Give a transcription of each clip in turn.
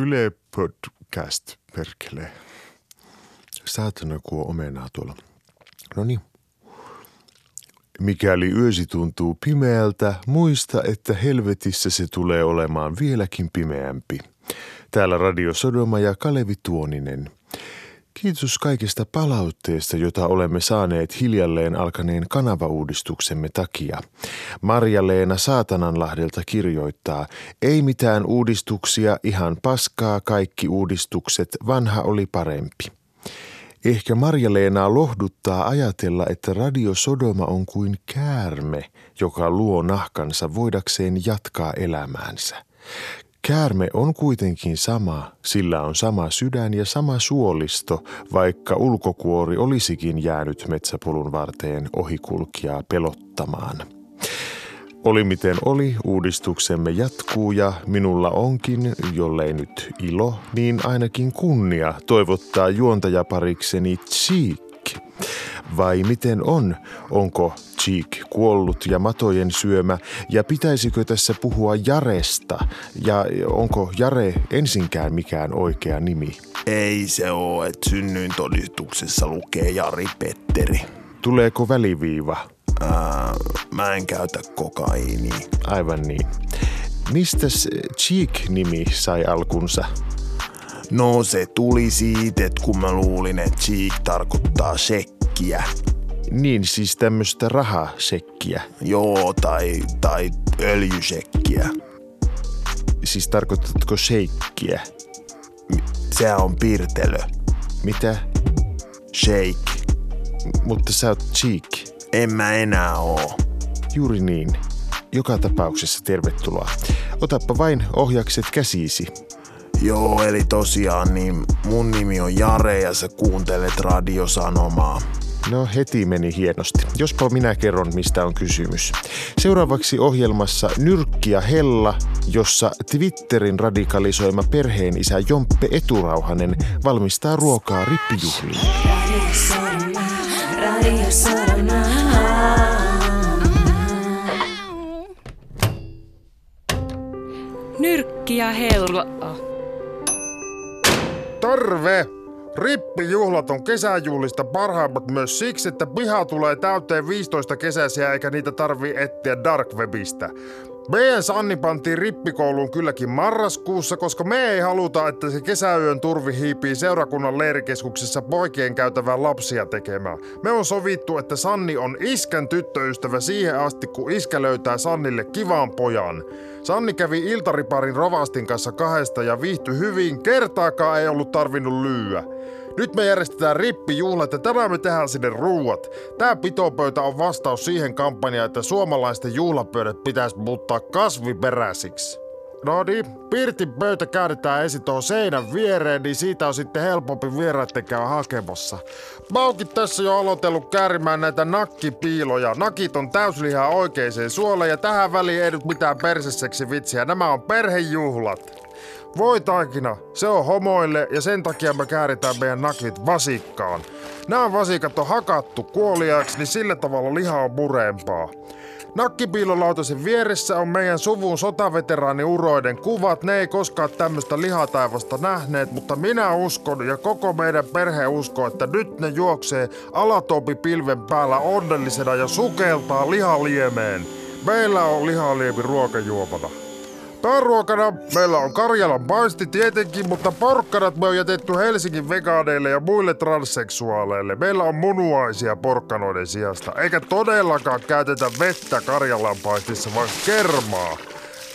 Yle Podcast, perkele. Saatana kuo omenaa tuolla. No niin. Mikäli yösi tuntuu pimeältä, muista, että helvetissä se tulee olemaan vieläkin pimeämpi. Täällä Radio Sodoma ja Kalevi Tuoninen – Kiitos kaikesta palautteesta, jota olemme saaneet hiljalleen alkaneen kanavauudistuksemme takia. Marja-Leena Saatananlahdelta kirjoittaa, ei mitään uudistuksia, ihan paskaa kaikki uudistukset, vanha oli parempi. Ehkä Marja-Leenaa lohduttaa ajatella, että Radio Sodoma on kuin käärme, joka luo nahkansa voidakseen jatkaa elämäänsä. Käärme on kuitenkin sama, sillä on sama sydän ja sama suolisto, vaikka ulkokuori olisikin jäänyt metsäpolun varteen ohikulkijaa pelottamaan. Oli miten oli, uudistuksemme jatkuu ja minulla onkin, jollei nyt ilo, niin ainakin kunnia toivottaa juontajaparikseni Cheek vai miten on? Onko Cheek kuollut ja matojen syömä ja pitäisikö tässä puhua Jaresta? Ja onko Jare ensinkään mikään oikea nimi? Ei se ole, että synnyin todistuksessa lukee Jari Petteri. Tuleeko väliviiva? Ää, mä en käytä kokaiini. Aivan niin. Mistä Cheek-nimi sai alkunsa? No se tuli siitä, että kun mä luulin, että Cheek tarkoittaa shekkiä. Niin, siis tämmöistä rahasekkiä. Joo, tai, tai öljysekkiä. Siis tarkoitatko sheikkiä? Se on pirtelö. Mitä? Shake. Mutta sä oot cheek. En mä enää oo. Juuri niin. Joka tapauksessa tervetuloa. Otappa vain ohjakset käsiisi. Joo, eli tosiaan niin mun nimi on Jare ja sä kuuntelet radiosanomaa. No heti meni hienosti. Jospa minä kerron, mistä on kysymys. Seuraavaksi ohjelmassa Nyrkki ja Hella, jossa Twitterin radikalisoima perheen isä Jomppe Eturauhanen valmistaa ruokaa rippijuhliin. Nyrkki ja Hella. Terve! Rippijuhlat on kesäjuhlista parhaimmat myös siksi, että piha tulee täyteen 15 kesäisiä eikä niitä tarvi etsiä Darkwebistä. Meidän Sanni pantiin rippikouluun kylläkin marraskuussa, koska me ei haluta, että se kesäyön turvi hiipii seurakunnan leirikeskuksessa poikien käytävää lapsia tekemään. Me on sovittu, että Sanni on iskän tyttöystävä siihen asti, kun iskä löytää Sannille kivan pojan. Sanni kävi iltariparin rovastin kanssa kahdesta ja viihtyi hyvin, kertaakaan ei ollut tarvinnut lyyä. Nyt me järjestetään rippijuhlat ja tänään me tehdään sinne ruuat. Tää pitopöytä on vastaus siihen kampanjaan, että suomalaisten juhlapöydät pitäisi muuttaa kasviperäisiksi. No niin, Pirtin pöytä käännetään ensin tuohon seinän viereen, niin siitä on sitten helpompi vieraiden käydä hakemassa. Mä oonkin tässä jo aloitellut käärimään näitä nakkipiiloja. Nakit on täyslihaa oikeeseen suolle ja tähän väliin ei nyt mitään perseseksi vitsiä. Nämä on perhejuhlat. Voi taikina, se on homoille ja sen takia me kääritään meidän nakit vasikkaan. Nämä vasikat on hakattu kuoliaaksi, niin sillä tavalla liha on murempaa. Nakkipiilolautasen vieressä on meidän suvun sotaveteraaniuroiden kuvat. Ne ei koskaan tämmöistä lihataivasta nähneet, mutta minä uskon ja koko meidän perhe uskoo, että nyt ne juoksee alatopi pilven päällä onnellisena ja sukeltaa lihaliemeen. Meillä on lihaliemi ruokajuomana. Pääruokana meillä on Karjalan paisti tietenkin, mutta porkkanat me on jätetty Helsingin vegaaneille ja muille transseksuaaleille. Meillä on munuaisia porkkanoiden sijasta, eikä todellakaan käytetä vettä Karjalan paistissa, vaan kermaa.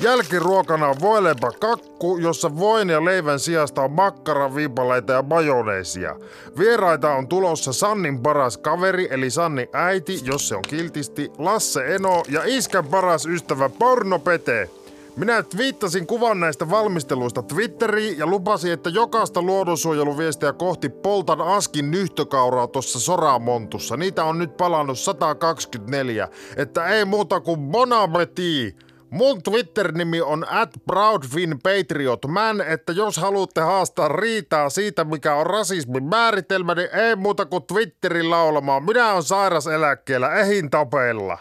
Jälkiruokana on voileipä kakku, jossa voin ja leivän sijasta on makkara, viipaleita ja majoneesia. Vieraita on tulossa Sannin paras kaveri, eli Sanni äiti, jos se on kiltisti, Lasse Eno ja iskän paras ystävä Porno Pete. Minä viittasin kuvan näistä valmisteluista Twitteriin ja lupasin, että jokaista luonnonsuojeluviestiä kohti poltan askin nyhtökauraa tuossa Soramontussa. Niitä on nyt palannut 124, että ei muuta kuin bon Mun Twitter-nimi on at proudfinpatriotman, että jos haluatte haastaa riitaa siitä, mikä on rasismin määritelmä, niin ei muuta kuin Twitterin laulamaan. Minä on sairas eläkkeellä, ehin tapella.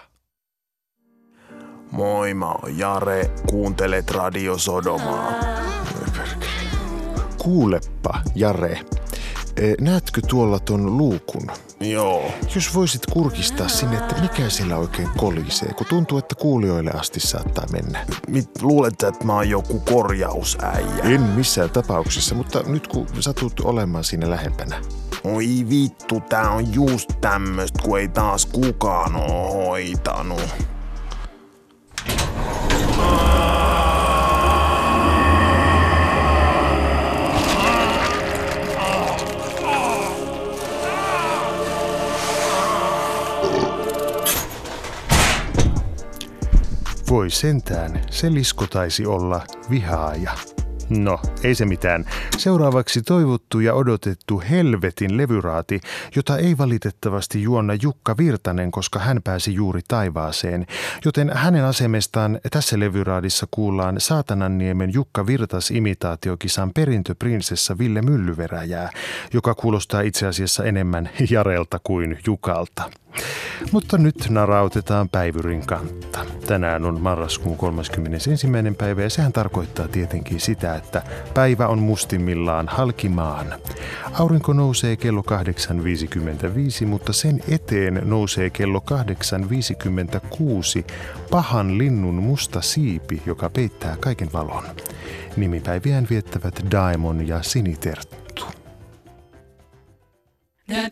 Moi, mä oon Jare. Kuuntelet Radio Sodomaa. Kuuleppa, Jare. E, näetkö tuolla ton luukun? Joo. Jos voisit kurkistaa sinne, että mikä siellä oikein kolisee, kun tuntuu, että kuulijoille asti saattaa mennä. Mit, luulet että mä oon joku korjausäijä? En missään tapauksessa, mutta nyt kun satut olemaan siinä lähempänä. Oi vittu, tää on just tämmöstä, kun ei taas kukaan oo hoitanut. Voi sentään, se lisko taisi olla vihaaja. No, ei se mitään. Seuraavaksi toivottu ja odotettu Helvetin levyraati, jota ei valitettavasti juonna Jukka Virtanen, koska hän pääsi juuri taivaaseen. Joten hänen asemestaan tässä levyraadissa kuullaan Saatananniemen Jukka Virtas imitaatiokisan perintöprinsessa Ville Myllyveräjää, joka kuulostaa itse asiassa enemmän Jarelta kuin Jukalta. Mutta nyt narautetaan päivyrin kantta. Tänään on marraskuun 31. päivä ja sehän tarkoittaa tietenkin sitä, että päivä on mustimmillaan halkimaan. Aurinko nousee kello 8.55, mutta sen eteen nousee kello 8.56 pahan linnun musta siipi, joka peittää kaiken valon. Nimipäiviään viettävät Daimon ja Siniterttu. Se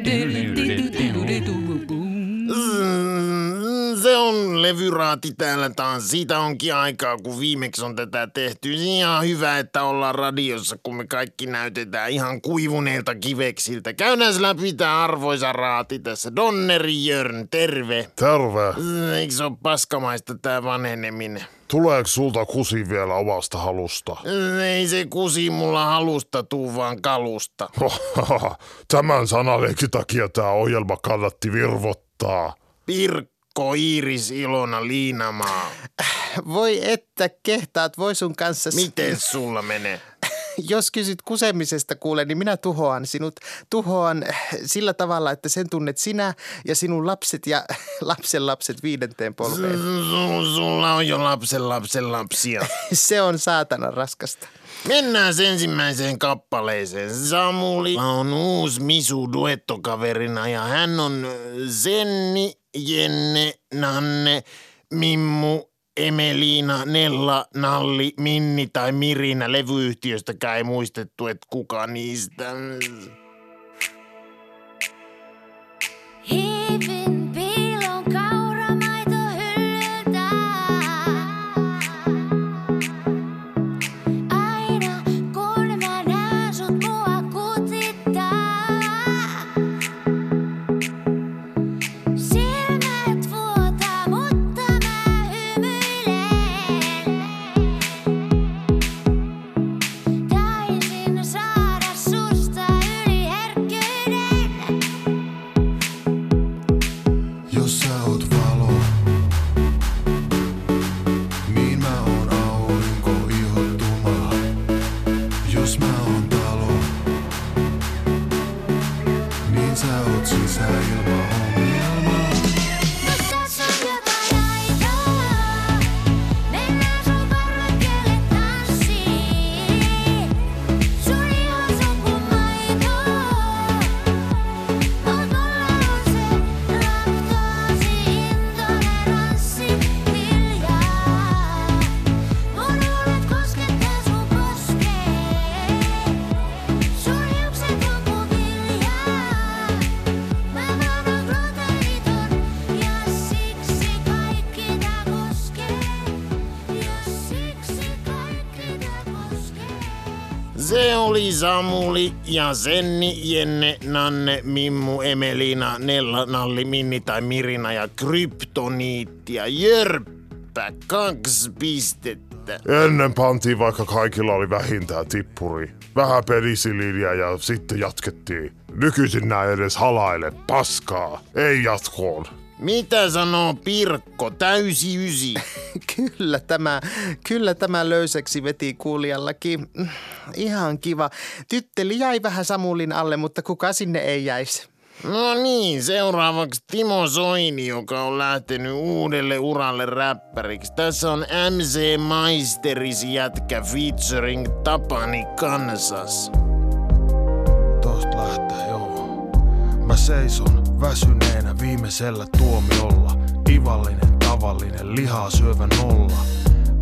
on levyraati täällä taas. Siitä onkin aikaa, kun viimeksi on tätä tehty. Ihan hyvä, että ollaan radiossa, kun me kaikki näytetään ihan kuivuneilta kiveksiltä. Käydään läpi tää arvoisa raati tässä. Donneri Jörn, terve. Terve. Eikö se ole paskamaista tää vanheneminen? Tuleeko sulta kusi vielä omasta halusta? Ei se kusi mulla halusta tuu, vaan kalusta. Tämän sanaleikin takia tämä ohjelma kannatti virvottaa. Pirkko, Iiris, Ilona, Liinamaa. Voi että kehtaat, voi sun kanssa... Miten sulla menee? Jos kysyt kusemisesta kuule, niin minä tuhoan sinut. Tuhoan sillä tavalla, että sen tunnet sinä ja sinun lapset ja lapsen lapset viidenteen polveen. Su- sulla on jo lapsen lapsen lapsia. Se on saatana raskasta. Mennään ensimmäiseen kappaleeseen. Samuli on uusi Misu duettokaverina ja hän on Senni, Jenne, Nanne, Mimmu, Emeliina, Nella, Nalli, Minni tai Mirina levyyhtiöstäkään ei muistettu, että kuka niistä. Aina kun. Silmät Se oli Samuli ja Senni, Jenne, Nanne, Mimmu, Emeliina, Nella, Nalli, Minni tai Mirina ja Kryptoniitti ja Jörppä, kaksi pistettä. Ennen pantiin vaikka kaikilla oli vähintään tippuri. Vähän penisiliiniä ja sitten jatkettiin. Nykyisin nää edes halaile paskaa. Ei jatkoon. Mitä sanoo Pirkko, täysi ysi? Kyllä tämä, kyllä tämä löysäksi veti kuulijallakin. Ihan kiva. Tytteli jäi vähän Samulin alle, mutta kuka sinne ei jäisi. No niin, seuraavaksi Timo Soini, joka on lähtenyt uudelle uralle räppäriksi. Tässä on MC Maisteris jätkä featuring Tapani Kansas. Tosta lähtee, joo. Mä seison väsyneenä viimeisellä tuomiolla. Ivallinen, tavallinen, lihaa syövä nolla.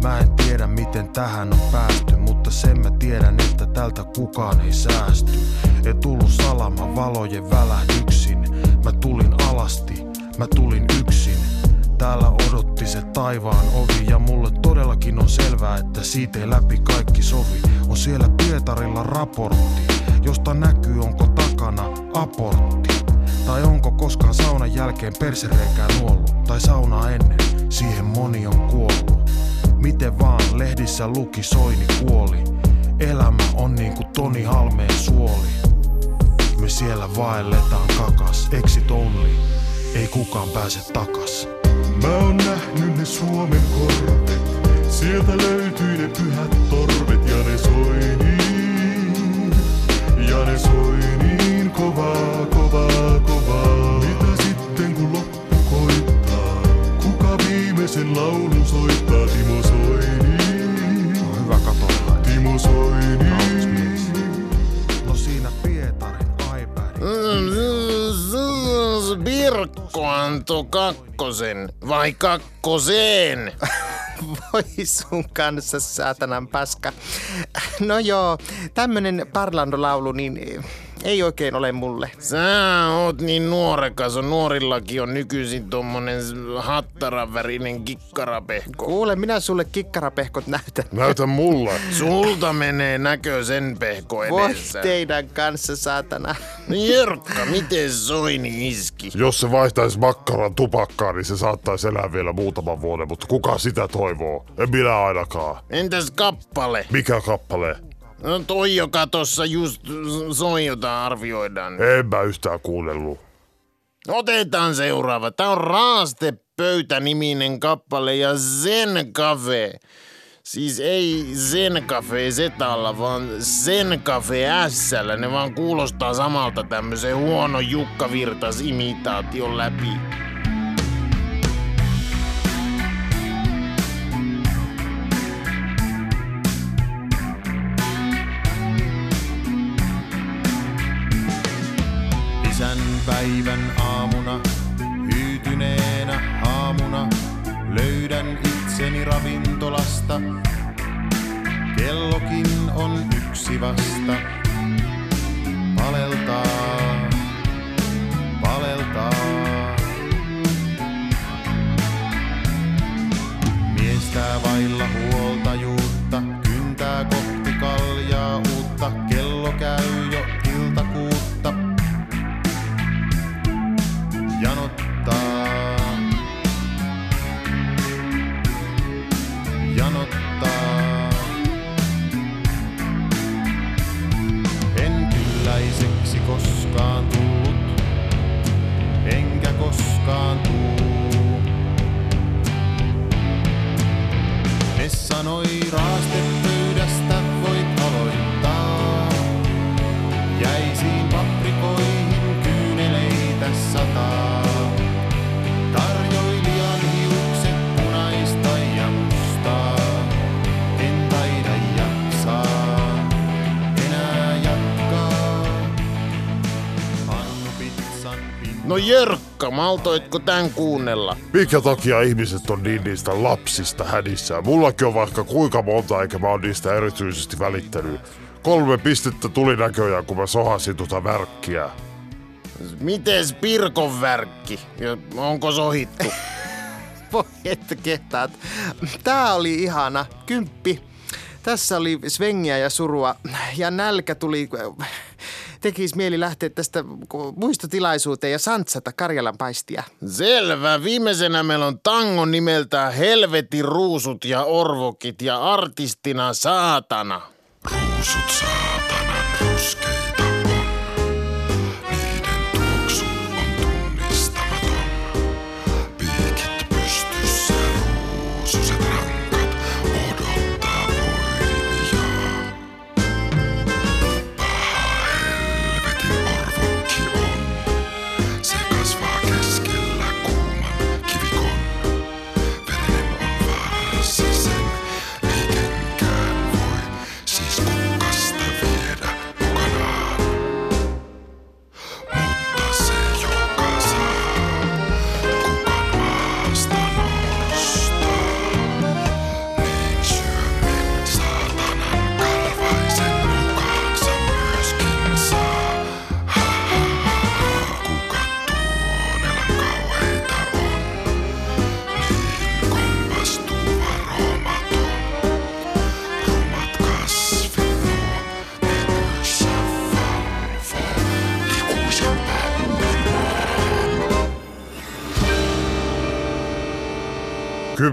Mä en tiedä miten tähän on päästy, mutta sen mä tiedän, että tältä kukaan ei säästy. Ei tullut salama valojen välähdyksin. Mä tulin alasti, mä tulin yksin. Täällä odotti se taivaan ovi ja mulle todellakin on selvää, että siitä ei läpi kaikki sovi. On siellä Pietarilla raportti, josta näkyy onko takana aportti. Tai onko koskaan saunan jälkeen persereikää nuollut, tai saunaa ennen, siihen moni on kuollut. Miten vaan lehdissä luki Soini kuoli. Elämä on niinku Toni Halmeen suoli. Me siellä vaelletaan kakas, exit only, ei kukaan pääse takas. Mä oon nähnyt ne Suomen korvet. Sieltä löytyi ne pyhät torvet ja ne soi niin. Ja ne soi niin kovaa, kovaa, kovaa. Laulun soittaa? Timo Soini. On hyvä. Timo Soini. No siinä Pietarin iPad. Birkko antoi kakkosen, vai kakkoseen? Voi sun kanssa, saatanan paska. No joo, tämmönen parlandolaulu, niin ei oikein ole mulle. Sä oot niin nuorekas, on nuorillakin on nykyisin tommonen hattaravärinen kikkarapehko. Kuule, minä sulle kikkarapehkot näytän. Näytä mulle. Sulta menee näkö sen pehko Voi edessä. teidän kanssa, saatana. No Jörkka, miten Soini iski? Jos se vaihtaisi makkaran tupakkaan, niin se saattaisi elää vielä muutaman vuoden, mutta kuka sitä toivoo? En minä ainakaan. Entäs kappale? Mikä kappale? No toi, joka tossa just soi, jota arvioidaan. En mä yhtään kuunnellut. Otetaan seuraava. Tää on Raaste Pöytä-niminen kappale ja Zen Cafe. Siis ei Zen Cafe Zetalla, vaan Zen Cafe Sllä. Ne vaan kuulostaa samalta tämmöisen huono Jukka Virtas imitaation läpi. Päivän aamuna, hyytyneenä aamuna, löydän itseni ravintolasta. Kellokin on yksi vasta. No Jörkka, maltoitko tän kuunnella? Minkä takia ihmiset on niin niistä lapsista hädissään? Mullakin on vaikka kuinka monta, eikä mä oon niistä erityisesti välittänyt. Kolme pistettä tuli näköjään, kun mä sohasin tuota värkkiä. Mites Pirkon värkki? Ja onko sohittu? Voi että kehtaat. Tää oli ihana. Kymppi. Tässä oli svengiä ja surua. Ja nälkä tuli... Tekis mieli lähteä tästä muistotilaisuuteen ja santsata Karjalan paistia. Selvä. Viimeisenä meillä on tango nimeltään Helvetin ruusut ja orvokit ja artistina saatana. Ruusut saatanan ruskeita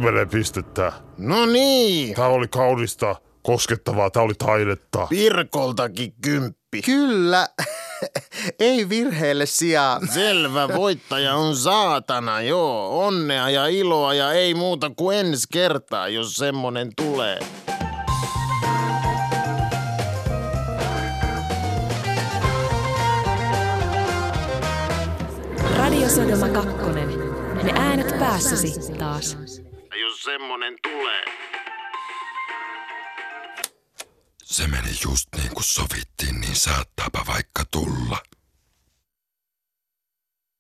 Kymmenen pistettä. No niin, Tää oli kaunista, koskettavaa, tää oli taidetta. Pirkoltakin kymppi. Kyllä. Ei virheelle sijaa. Selvä voittaja on saatana, joo. Onnea ja iloa ja ei muuta kuin ensi kertaa, jos semmonen tulee. Radio Sodoma 2. Ne äänet päässäsi taas. Semmonen tulee. Se meni just niin kuin sovittiin, niin saattaapa vaikka tulla.